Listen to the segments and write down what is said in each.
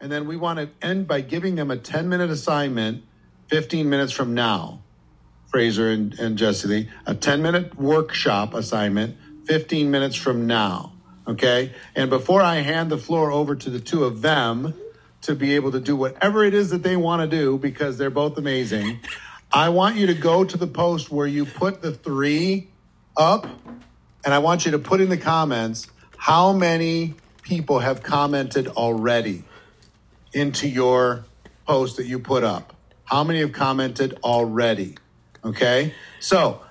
And then we want to end by giving them a 10 minute assignment 15 minutes from now. Fraser and, and Jesse Lee, a 10 minute workshop assignment 15 minutes from now. Okay. And before I hand the floor over to the two of them to be able to do whatever it is that they want to do because they're both amazing, I want you to go to the post where you put the three up and I want you to put in the comments how many people have commented already into your post that you put up. How many have commented already? Okay. So,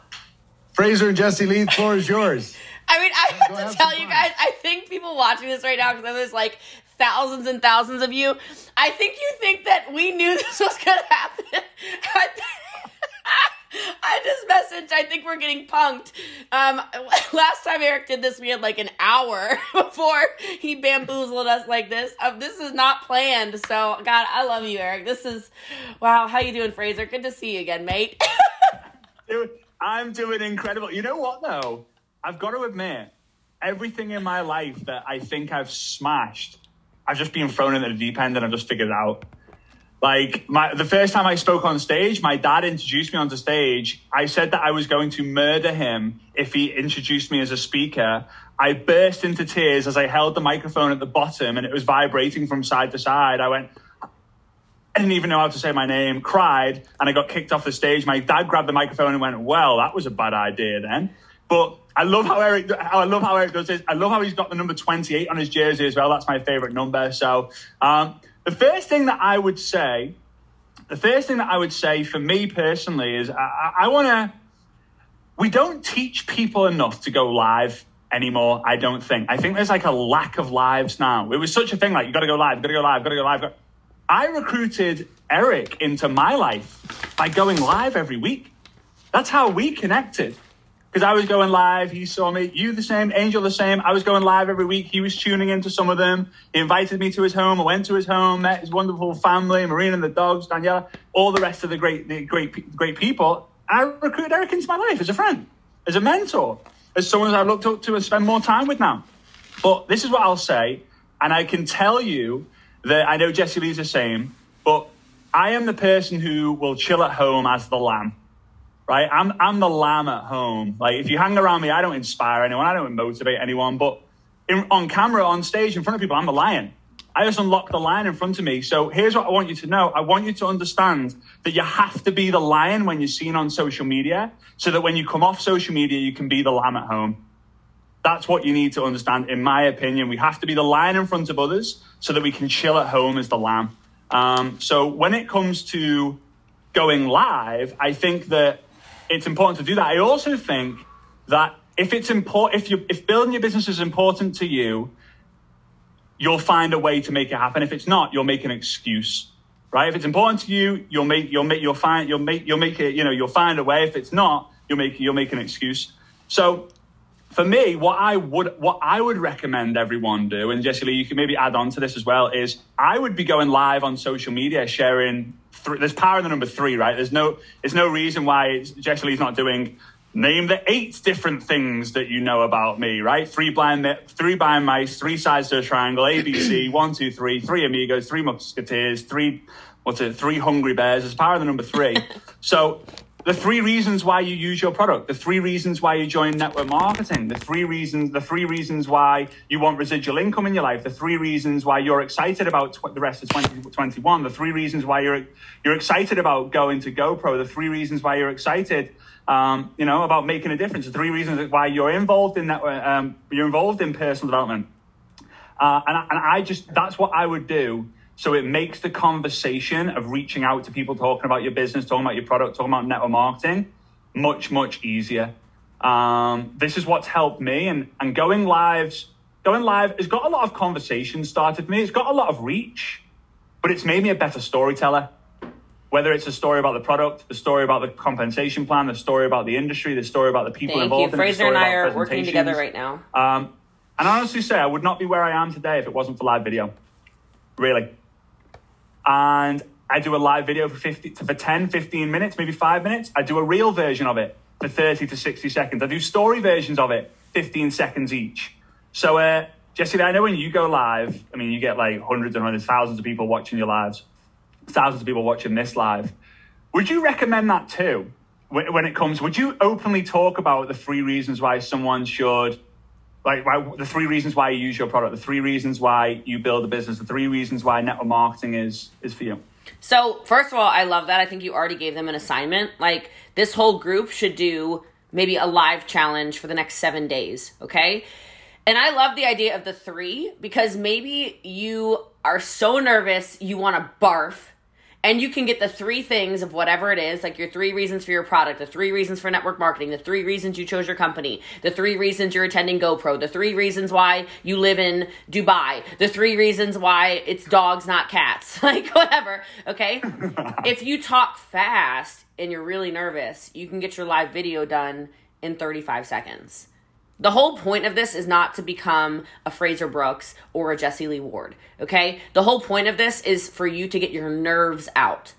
Fraser and Jesse Lee, the floor is yours. I mean, I Go have have to tell you guys, I think people watching this right now, because there's like thousands and thousands of you, I think you think that we knew this was going to happen. I, just messaged, I think we're getting punked. Um, last time Eric did this, we had like an hour before he bamboozled us like this. Um, this is not planned. So, God, I love you, Eric. This is, wow, how you doing, Fraser? Good to see you again, mate. Dude, I'm doing incredible. You know what though? I've got to admit, everything in my life that I think I've smashed, I've just been thrown into the deep end and I've just figured out. Like my the first time I spoke on stage, my dad introduced me onto stage. I said that I was going to murder him if he introduced me as a speaker. I burst into tears as I held the microphone at the bottom and it was vibrating from side to side. I went, I didn't even know how to say my name, cried, and I got kicked off the stage. My dad grabbed the microphone and went, "Well, that was a bad idea then." But I love how Eric, how I love how Eric does this. I love how he's got the number twenty-eight on his jersey as well. That's my favorite number. So, um, the first thing that I would say, the first thing that I would say for me personally is I, I, want to. We don't teach people enough to go live anymore. I don't think. I think there's like a lack of lives now. It was such a thing like you got to go live, got to go live, got to go live. I recruited Eric into my life by going live every week. That's how we connected. Because I was going live, he saw me, you the same, Angel the same. I was going live every week. He was tuning into some of them. He invited me to his home. I went to his home, met his wonderful family, Marina and the dogs, Daniela, all the rest of the great, the great, great people. I recruited Eric into my life as a friend, as a mentor, as someone I looked up to and spend more time with now. But this is what I'll say, and I can tell you that I know Jesse Lee's the same, but I am the person who will chill at home as the lamb. Right? I'm I'm the lamb at home. Like if you hang around me, I don't inspire anyone, I don't motivate anyone, but in, on camera, on stage, in front of people, I'm the lion. I just unlock the lion in front of me. So here's what I want you to know. I want you to understand that you have to be the lion when you're seen on social media, so that when you come off social media, you can be the lamb at home. That's what you need to understand, in my opinion. We have to be the lion in front of others so that we can chill at home as the lamb. Um, so when it comes to going live, I think that it's important to do that. I also think that if it's important, if you if building your business is important to you, you'll find a way to make it happen. If it's not, you'll make an excuse, right? If it's important to you, you'll make you'll make you'll find you'll make you'll make it. You know, you'll find a way. If it's not, you'll make you'll make an excuse. So for me, what I would what I would recommend everyone do, and Jesse Lee, you can maybe add on to this as well, is I would be going live on social media, sharing. Th- there's power in the number three, right? There's no there's no reason why Jesse Lee's not doing. Name the eight different things that you know about me, right? Three blind, three blind mice, three sides to a triangle, ABC, one, two, three, three amigos, three musketeers, three, what's it? Three hungry bears. There's power in the number three. so the three reasons why you use your product, the three reasons why you join network marketing, the three reasons, the three reasons why you want residual income in your life, the three reasons why you're excited about tw- the rest of 2021, the three reasons why you're you're excited about going to GoPro, the three reasons why you're excited, um, you know, about making a difference, the three reasons why you're involved in that, um, you're involved in personal development. Uh, and, and I just, that's what I would do. So it makes the conversation of reaching out to people, talking about your business, talking about your product, talking about network marketing, much, much easier. Um, this is what's helped me. And, and going lives, going live has got a lot of conversation started for me. It's got a lot of reach, but it's made me a better storyteller. Whether it's a story about the product, the story about the compensation plan, the story about the industry, the story about the people Thank involved you. in the Fraser and I are working together right now. Um, and I honestly say I would not be where I am today if it wasn't for live video. Really. And I do a live video for 50 for 10, 15 minutes, maybe five minutes. I do a real version of it for 30 to 60 seconds. I do story versions of it, 15 seconds each. So uh, Jesse, I know when you go live, I mean, you get like hundreds and hundreds, thousands of people watching your lives, thousands of people watching this live. Would you recommend that too? When it comes, would you openly talk about the three reasons why someone should, like, why, the three reasons why you use your product, the three reasons why you build a business, the three reasons why network marketing is is for you? So, first of all, I love that. I think you already gave them an assignment. Like, this whole group should do maybe a live challenge for the next seven days, okay? And I love the idea of the three because maybe you are so nervous you want to barf and you can get the three things of whatever it is like your three reasons for your product the three reasons for network marketing the three reasons you chose your company the three reasons you're attending gopro the three reasons why you live in dubai the three reasons why it's dogs not cats like whatever okay? If you talk fast and you're really nervous you can get your live video done in 35 seconds the whole point of this is not to become a Fraser Brooks or a Jesse Lee Ward, okay? The whole point of this is for you to get your nerves out.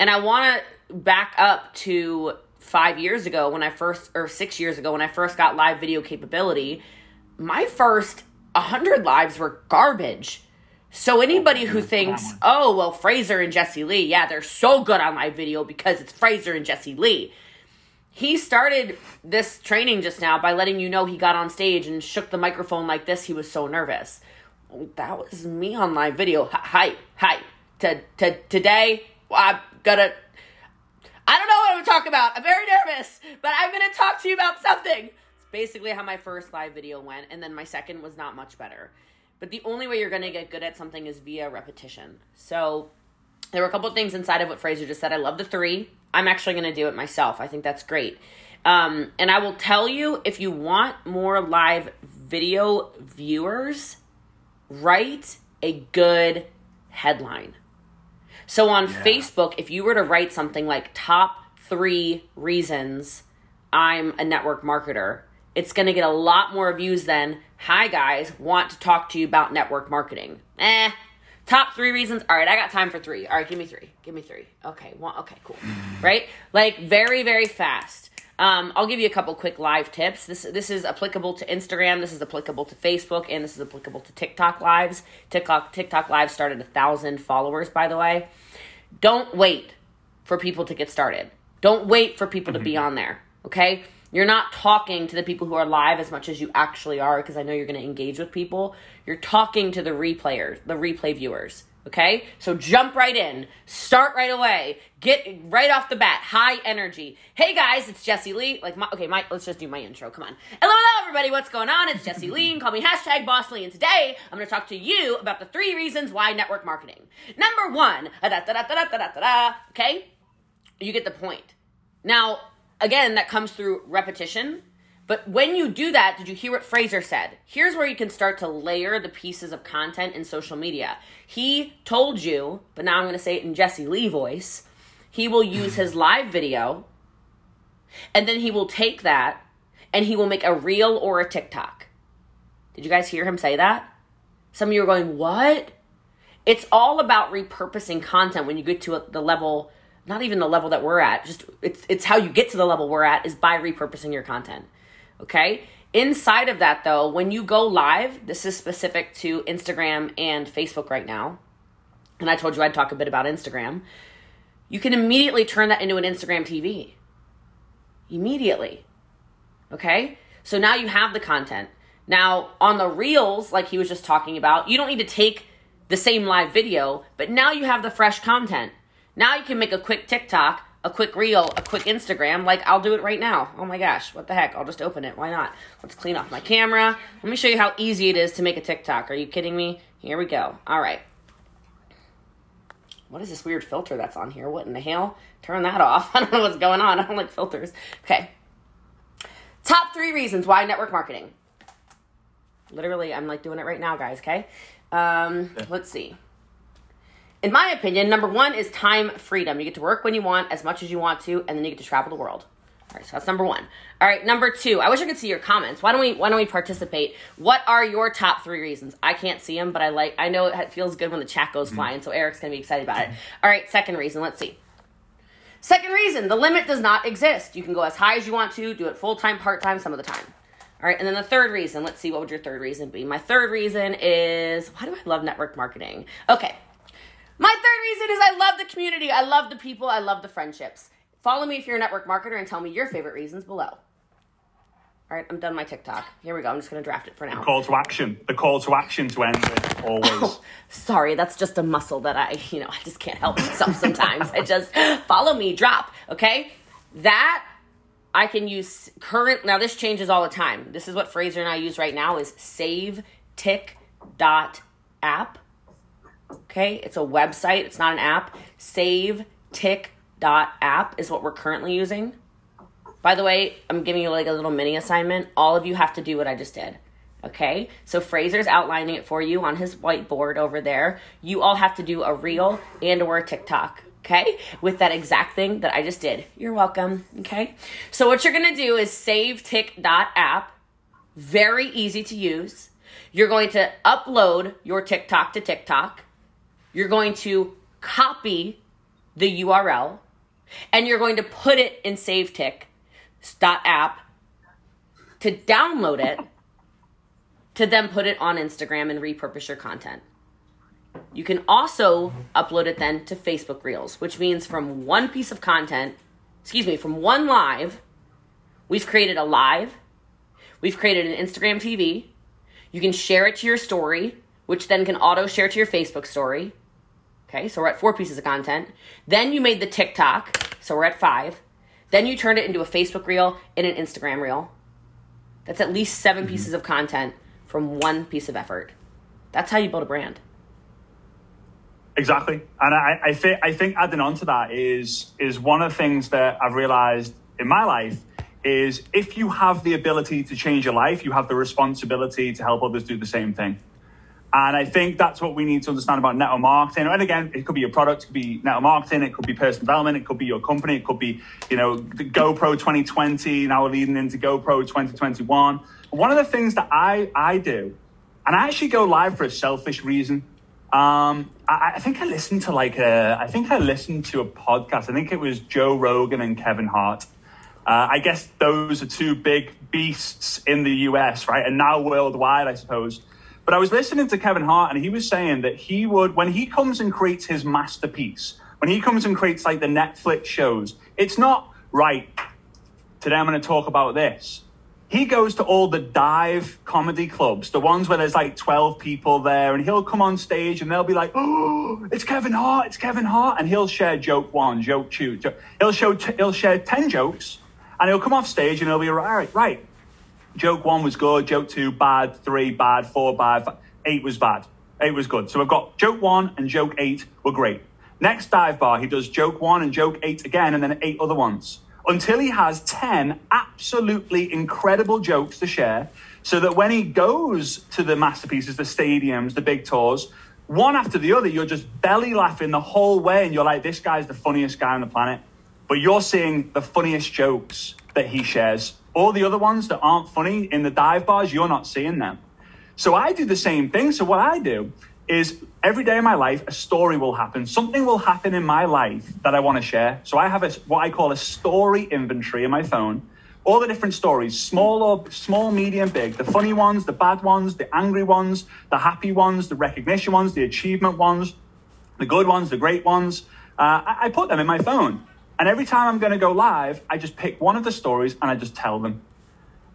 And I want to back up to five years ago when I first, or six years ago when I first got live video capability. My first 100 lives were garbage. So anybody who thinks, oh, well, Fraser and Jesse Lee, yeah, they're so good on live video because it's Fraser and Jesse Lee he started this training just now by letting you know he got on stage and shook the microphone like this. He was so nervous. That was me on live video. Hi, hi. To, to, today, I'm gonna. I don't know what I'm gonna talk about. I'm very nervous, but I'm gonna talk to you about something. It's basically how my first live video went, and then my second was not much better. But the only way you're gonna get good at something is via repetition. So there were a couple things inside of what Fraser just said. I love the three. I'm actually going to do it myself. I think that's great. Um, and I will tell you if you want more live video viewers, write a good headline. So on yeah. Facebook, if you were to write something like top three reasons I'm a network marketer, it's going to get a lot more views than, hi guys, want to talk to you about network marketing. Eh, Top three reasons. All right, I got time for three. All right, give me three. Give me three. Okay, one. Okay, cool. Right? Like very, very fast. Um, I'll give you a couple quick live tips. This this is applicable to Instagram. This is applicable to Facebook, and this is applicable to TikTok lives. TikTok TikTok live started a thousand followers, by the way. Don't wait for people to get started. Don't wait for people mm-hmm. to be mm-hmm. on there. Okay you're not talking to the people who are live as much as you actually are because I know you're going to engage with people. You're talking to the replayers, the replay viewers. Okay? So jump right in. Start right away. Get right off the bat. High energy. Hey guys, it's Jesse Lee. Like, my, okay, Mike, let's just do my intro. Come on. Hello, hello, everybody. What's going on? It's Jesse Lee. Call me hashtag Boss Lee. And today, I'm going to talk to you about the three reasons why network marketing. Number one, uh, okay? You get the point. Now, again, that comes through repetition. But when you do that, did you hear what Fraser said? Here's where you can start to layer the pieces of content in social media. He told you, but now I'm going to say it in Jesse Lee voice. He will use his live video, and then he will take that and he will make a reel or a TikTok. Did you guys hear him say that? Some of you are going, What? It's all about repurposing content when you get to the level not even the level that we're at just it's it's how you get to the level we're at is by repurposing your content okay? Inside of that though when you go live this is specific to instagram and facebook right now and i told you i'd talk a bit about instagram you can immediately turn that into an instagram tv immediately okay? So now you have the content. Now on the reels like he was just talking about you don't need to take the same live video but now you have the fresh content now you can make a quick TikTok, a quick reel, a quick Instagram. Like I'll do it right now. Oh my gosh, what the heck? I'll just open it. Why not? Let's clean off my camera. Let me show you how easy it is to make a TikTok. Are you kidding me? Here we go. All right. What is this weird filter that's on here? What in the hell? Turn that off. I don't know what's going on. I don't like filters. Okay. Top three reasons why network marketing. Literally, I'm like doing it right now, guys, okay? Um, let's see in my opinion, number one is time freedom. You get to work when you want, as much as you want to, and then you get to travel the world. All right, so that's number one. All right, number two. I wish I could see your comments. Why don't we Why don't we participate? What are your top three reasons? I can't see them, but I like. I know it feels good when the chat goes mm-hmm. flying. So Eric's gonna be excited about it. All right, second reason. Let's see. Second reason: the limit does not exist. You can go as high as you want to. Do it full time, part time, some of the time. All right, and then the third reason, let's see, what would your third reason be? My third reason is why do I love network marketing? Okay, my third reason is I love the community, I love the people, I love the friendships. Follow me if you're a network marketer and tell me your favorite reasons below. All right, I'm done my TikTok. Here we go. I'm just going to draft it for now. Call to action. The call to action to end with always. Oh, sorry, that's just a muscle that I, you know, I just can't help myself sometimes. I just follow me, drop, okay? That I can use current now this changes all the time. This is what Fraser and I use right now is savetick.app. Okay? It's a website, it's not an app. Savetick.app is what we're currently using. By the way, I'm giving you like a little mini assignment. All of you have to do what I just did. Okay? So Fraser's outlining it for you on his whiteboard over there. You all have to do a reel and or a TikTok okay, with that exact thing that I just did. You're welcome, okay? So what you're gonna do is save tick.app, very easy to use. You're going to upload your TikTok to TikTok. You're going to copy the URL and you're going to put it in SaveTick.app to download it to then put it on Instagram and repurpose your content. You can also upload it then to Facebook Reels, which means from one piece of content, excuse me, from one live, we've created a live, we've created an Instagram TV. You can share it to your story, which then can auto share to your Facebook story. Okay, so we're at four pieces of content. Then you made the TikTok, so we're at five. Then you turned it into a Facebook reel and an Instagram reel. That's at least 7 mm-hmm. pieces of content from one piece of effort. That's how you build a brand. Exactly, and I, I think I think adding on to that is is one of the things that I've realized in my life is if you have the ability to change your life, you have the responsibility to help others do the same thing. And I think that's what we need to understand about network marketing. And again, it could be a product, it could be network marketing, it could be personal development, it could be your company, it could be, you know, the GoPro 2020, now we're leading into GoPro 2021. One of the things that I, I do, and I actually go live for a selfish reason. Um, I, I, think I listened to like a, I think I listened to a podcast. I think it was Joe Rogan and Kevin Hart. Uh, I guess those are two big beasts in the US, right? And now worldwide, I suppose. But I was listening to Kevin Hart and he was saying that he would, when he comes and creates his masterpiece, when he comes and creates like the Netflix shows, it's not right. Today I'm going to talk about this he goes to all the dive comedy clubs, the ones where there's like 12 people there, and he'll come on stage and they'll be like, Oh, it's Kevin Hart, it's Kevin Hart. And he'll share joke one, joke two. Joke. He'll, show t- he'll share 10 jokes and he'll come off stage and he'll be right, right. Joke one was good, joke two, bad, three, bad, four, bad, five, eight was bad. Eight was good. So we've got joke one and joke eight were great. Next dive bar, he does joke one and joke eight again, and then eight other ones until he has 10 absolutely incredible jokes to share so that when he goes to the masterpieces, the stadiums, the big tours, one after the other, you're just belly laughing the whole way and you're like, this guy's the funniest guy on the planet. But you're seeing the funniest jokes that he shares. All the other ones that aren't funny in the dive bars, you're not seeing them. So I do the same thing. So what I do is every day in my life, a story will happen. Something will happen in my life that I want to share. So I have a, what I call a story inventory in my phone. All the different stories, small or small, medium, big, the funny ones, the bad ones, the angry ones, the happy ones, the recognition ones, the achievement ones, the good ones, the great ones. Uh, I, I put them in my phone. And every time I'm going to go live, I just pick one of the stories and I just tell them.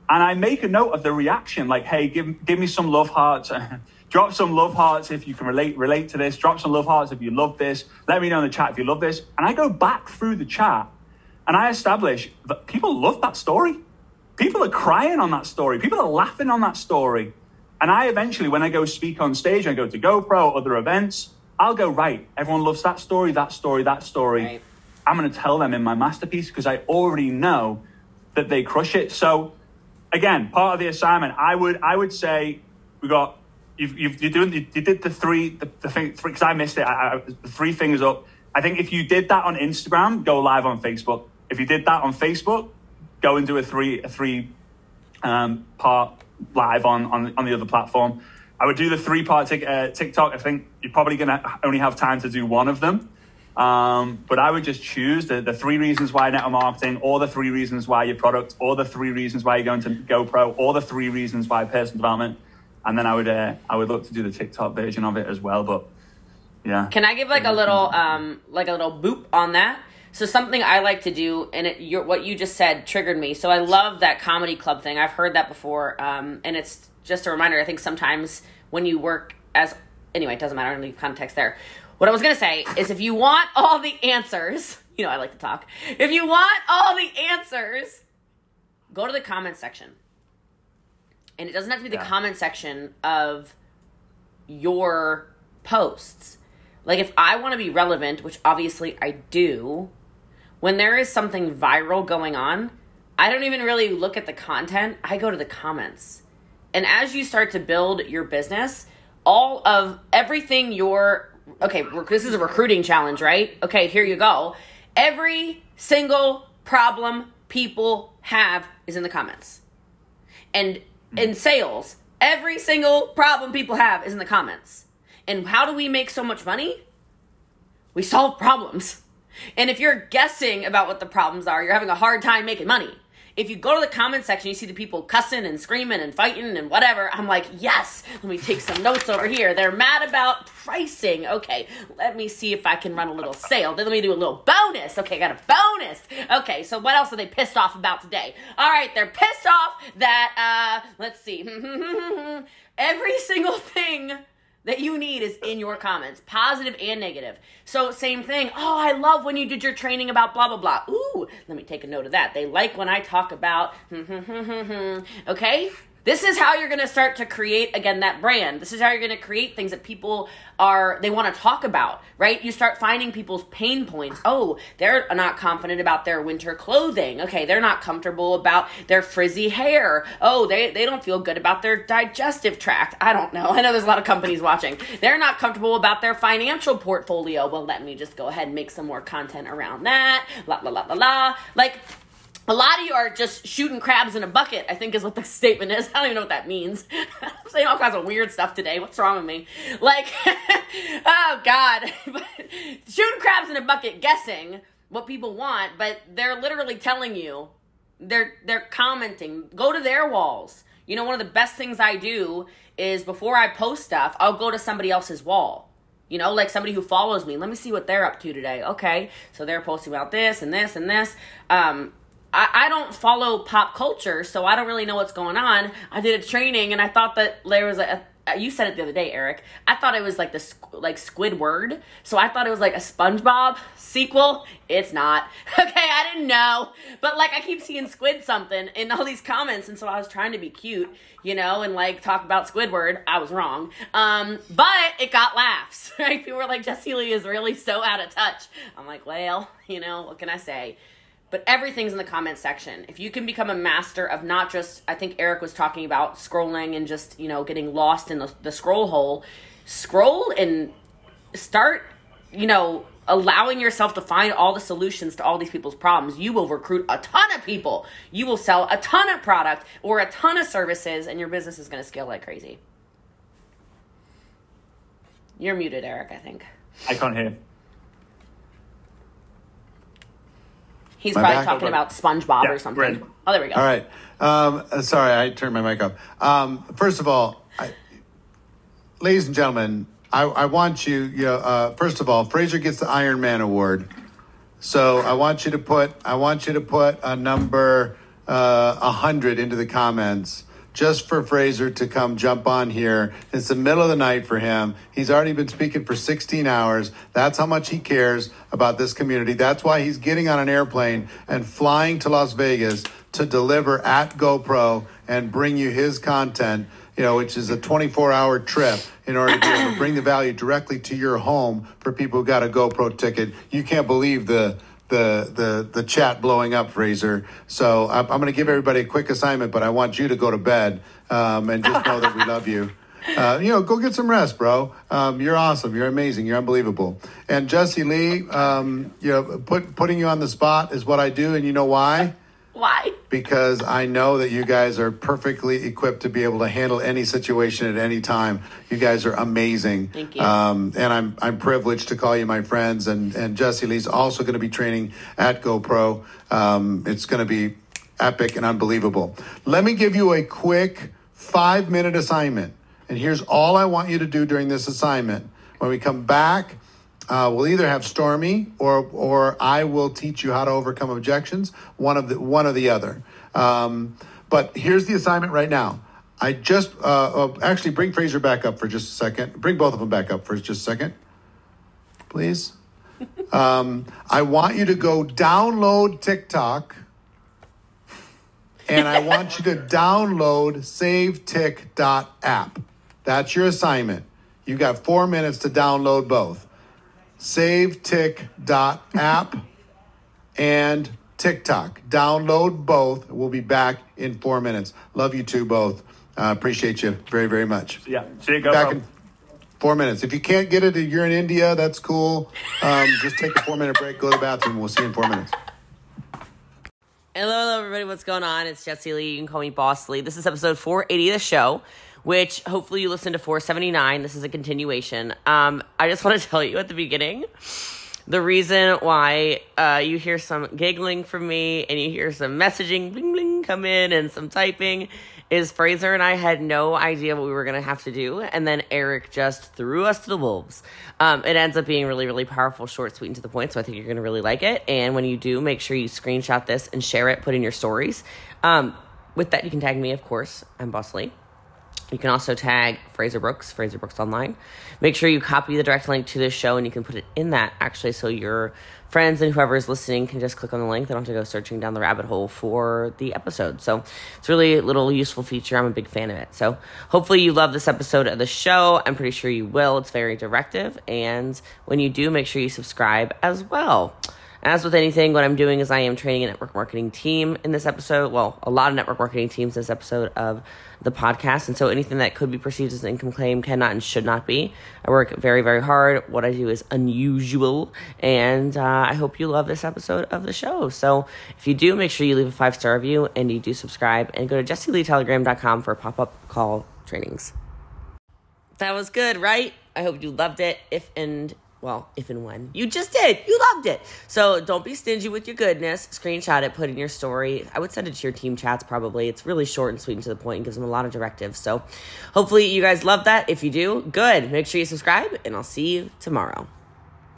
And I make a note of the reaction, like, hey, give, give me some love hearts. Drop some love hearts if you can relate relate to this. Drop some love hearts if you love this. Let me know in the chat if you love this. And I go back through the chat and I establish that people love that story. People are crying on that story. People are laughing on that story. And I eventually, when I go speak on stage, I go to GoPro, other events, I'll go, right, everyone loves that story, that story, that story. Right. I'm going to tell them in my masterpiece because I already know that they crush it. So, again, part of the assignment, I would, I would say we got you've, you've, you're doing, you, did the three, the, the thing, because I missed it. I, I, the three fingers up. I think if you did that on Instagram, go live on Facebook. If you did that on Facebook, go and do a three, a three um, part live on, on, on the other platform. I would do the three part tic, uh, TikTok. I think you're probably going to only have time to do one of them. Um, but I would just choose the, the three reasons why network marketing, or the three reasons why your product, or the three reasons why you're going to GoPro, or the three reasons why personal development, and then I would uh, I would look to do the TikTok version of it as well. But yeah, Can I give like a little um like a little boop on that? So something I like to do, and it, your, what you just said triggered me. So I love that comedy club thing. I've heard that before, um, and it's just a reminder. I think sometimes when you work as anyway, it doesn't matter. I don't leave context there. What I was gonna say is, if you want all the answers, you know I like to talk. If you want all the answers, go to the comment section, and it doesn't have to be the Yeah. comment section of your posts. Like if I want to be relevant, which obviously I do, when there is something viral going on, I don't even really look at the content. I go to the comments. And as you start to build your business, all of everything your okay, this is a recruiting challenge, right? Okay, here you go. Every single problem people have is in the comments. And in sales every single problem people have is in the comments. And how do we make so much money? We solve problems. And if you're guessing about what the problems are you're having a hard time making money if you go to the comment section you see the people cussing and screaming and fighting and whatever. I'm like yes let me take some notes over here. They're mad about pricing. Okay let me see if i can run a little sale. Then let me do a little bonus. Okay I got a bonus. Okay so what else are they pissed off about today? All right they're pissed off that uh let's see. Every single thing that you need is in your comments, positive and negative. So, same thing. Oh, I love when you did your training about blah, blah, blah. Ooh, let me take a note of that. They like when I talk about, hmm, hmm, hmm, okay? This is how you're gonna start to create, again, that brand. This is how you're gonna create things that people are, they wanna talk about, right? You start finding people's pain points. Oh, they're not confident about their winter clothing. Okay, they're not comfortable about their frizzy hair. Oh, they, they don't feel good about their digestive tract. I don't know. I know there's a lot of companies watching. They're not comfortable about their financial portfolio. Well, let me just go ahead and make some more content around that. La la la la la. Like, a lot of you are just shooting crabs in a bucket, I think is what the statement is. I don't even know what that means. I'm saying all kinds of weird stuff today. What's wrong with me? Like, oh God. shooting crabs in a bucket, guessing what people want, but they're literally telling you, they're they're commenting. Go to their walls. You know, one of the best things I do is before I post stuff, I'll go to somebody else's wall. You know, like somebody who follows me. Let me see what they're up to today. Okay, so they're posting about this and this and this. Um, I, I don't follow pop culture, so I don't really know what's going on. I did a training, and I thought that there was a. you said it the other day, Eric. I thought it was like the like Squidward, so I thought it was like a SpongeBob sequel. It's not. Okay, I didn't know, but like I keep seeing Squid something in all these comments, and so I was trying to be cute, you know, and like talk about Squidward. I was wrong, um, but it got laughs. Right? People were like, Jesse Lee is really so out of touch. I'm like, well, you know, what can I say? But everything's in the comment section. If you can become a master of not just, I think Eric was talking about scrolling and just, you know, getting lost in the, the scroll hole, scroll and start, you know, allowing yourself to find all the solutions to all these people's problems. You will recruit a ton of people. You will sell a ton of product or a ton of services, and your business is going to scale like crazy. You're muted, Eric, I think. I can't hear. He's My probably back? talking about SpongeBob Yeah, or something. great. Oh, there we go. All right. Um, uh, sorry, I turned my mic off. Um, first of all, I, ladies and gentlemen, I, I want you. You know, uh, first of all, Fraser gets the Iron Man award. So I want you to put I want you to put a number uh, a hundred into the comments just for Fraser to come jump on here. It's the middle of the night for him. He's already been speaking for 16 hours. That's how much he cares about this community. That's why he's getting on an airplane and flying to Las Vegas to deliver at GoPro and bring you his content you know, which is a 24 hour trip in order to to bring the value directly to your home for people who got a GoPro ticket. You can't believe the, the, the, the chat blowing up, Fraser. So I'm, I'm going to give everybody a quick assignment, but I want you to go to bed um, and just know that we love you. Uh, you know, go get some rest, bro. Um, you're awesome. You're amazing. You're unbelievable. And Jesse Lee, um, you know, put, putting you on the spot is what I do, and you know why? Why? because I know that you guys are perfectly equipped to be able to handle any situation at any time. You guys are amazing. Thank you. Um, and I'm I'm privileged to call you my friends. And and Jesse Lee's also going to be training at GoPro. Um, it's going to be epic and unbelievable. Let me give you a quick five minute assignment. And here's all I want you to do during this assignment. When we come back, uh, we'll either have Stormy or or I will teach you how to overcome objections. One of the one or the other. Um, but here's the assignment right now. I just uh, uh, actually bring Fraser back up for just a second. Bring both of them back up for just a second, please. Um, I want you to go download TikTok, and I want you to download SaveTick.app. That's your assignment. You've got four minutes to download both SaveTick.app and TikTok. Download both. We'll be back in four minutes. Love you two both. Uh, appreciate you very, very much. Yeah. See you go. Back in four minutes. If you can't get it, you're in India, that's cool. Um, just take a four minute break, go to the bathroom. We'll see you in four minutes. Hello, hello, everybody. What's going on? It's Jesse Lee. You can call me Boss Lee. This is episode 480 of the show, which hopefully you listened to 479. This is a continuation. Um, I just want to tell you at the beginning the reason why uh, you hear some giggling from me and you hear some messaging bling bling come in and some typing is Fraser and I had no idea what we were going to have to do. And then Eric just threw us to the wolves. Um, it ends up being really, really powerful, short, sweet, and to the point. So I think you're going to really like it. And when you do, make sure you screenshot this and share it, put in your stories. Um, with that, you can tag me, of course. I'm Boss Lee. You can also tag Fraser Brooks, Fraser Brooks Online. Make sure you copy the direct link to this show and you can put it in that actually so your friends and whoever is listening can just click on the link. They don't have to go searching down the rabbit hole for the episode. So it's really a little useful feature. I'm a big fan of it. So hopefully you love this episode of the show. I'm pretty sure you will. It's very directive. And when you do, make sure you subscribe as well. As with anything, what I'm doing is I am training a network marketing team in this episode. Well, a lot of network marketing teams in this episode of the podcast. And so anything that could be perceived as an income claim cannot and should not be. I work very, very hard. What I do is unusual. And uh, I hope you love this episode of the show. So if you do, make sure you leave a five star review and you do subscribe and go to jesseleetelegram.com for pop up call trainings. That was good, right? I hope you loved it. If and well, if and when you just did, you loved it. So don't be stingy with your goodness. Screenshot it, put in your story. I would send it to your team chats probably. It's really short and sweet and to the point and gives them a lot of directives. So hopefully you guys love that. If you do, good. Make sure you subscribe, and I'll see you tomorrow.